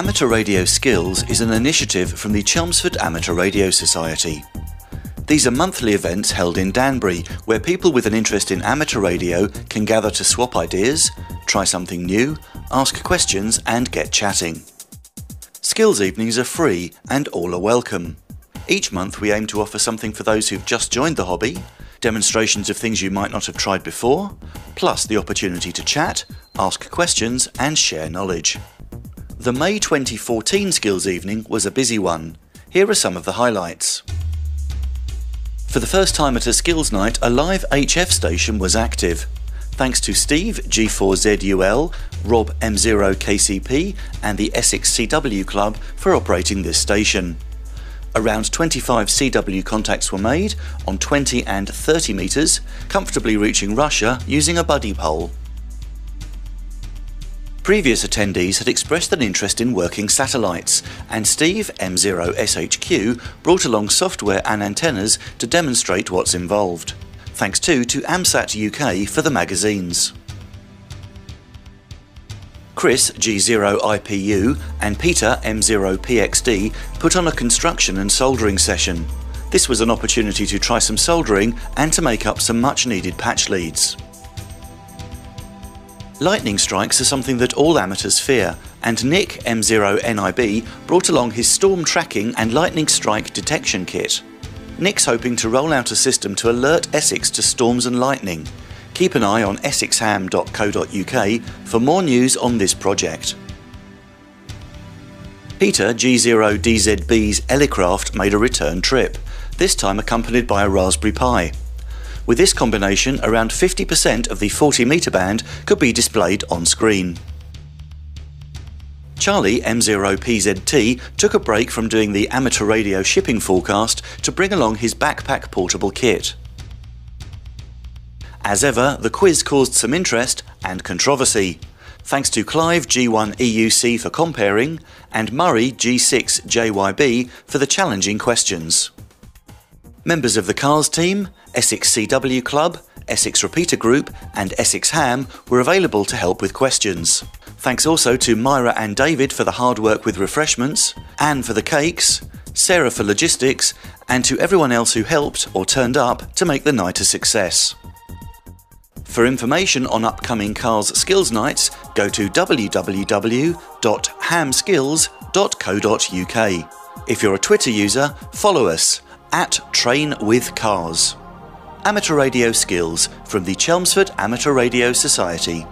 Amateur Radio Skills is an initiative from the Chelmsford Amateur Radio Society. These are monthly events held in Danbury where people with an interest in amateur radio can gather to swap ideas, try something new, ask questions, and get chatting. Skills evenings are free and all are welcome. Each month we aim to offer something for those who've just joined the hobby, demonstrations of things you might not have tried before, plus the opportunity to chat, ask questions, and share knowledge. The May 2014 Skills Evening was a busy one. Here are some of the highlights. For the first time at a skills night, a live HF station was active. Thanks to Steve, G4ZUL, Rob M0KCP, and the Essex CW Club for operating this station. Around 25 CW contacts were made on 20 and 30 metres, comfortably reaching Russia using a Buddipole. Previous attendees had expressed an interest in working satellites, and Steve M0SHQ brought along software and antennas to demonstrate what's involved. Thanks too to AMSAT UK for the magazines. Chris G0IPU and Peter M0PXD put on a construction and soldering session. This was an opportunity to try some soldering and to make up some much needed patch leads. Lightning strikes are something that all amateurs fear, and Nick M0NIB brought along his storm tracking and lightning strike detection kit. Nick's hoping to roll out a system to alert Essex to storms and lightning. Keep an eye on essexham.co.uk for more news on this project. Peter G0DZB's Elecraft made a return trip, this time accompanied by a Raspberry Pi. With this combination, around 50% of the 40 metre band could be displayed on screen. Charlie M0PZT took a break from doing the amateur radio shipping forecast to bring along his backpack portable kit. As ever, the quiz caused some interest and controversy. Thanks to Clive G1EUC for comparing and Murray G6JYB for the challenging questions. Members of the Cars team, Essex CW Club, Essex Repeater Group, and Essex Ham were available to help with questions. Thanks also to Myra and David for the hard work with refreshments, Anne for the cakes, Sarah for logistics, and to everyone else who helped or turned up to make the night a success. For information on upcoming Cars Skills Nights, go to www.hamskills.co.uk. If you're a Twitter user, follow us at Train with Cars. Amateur Radio Skills from the Chelmsford Amateur Radio Society.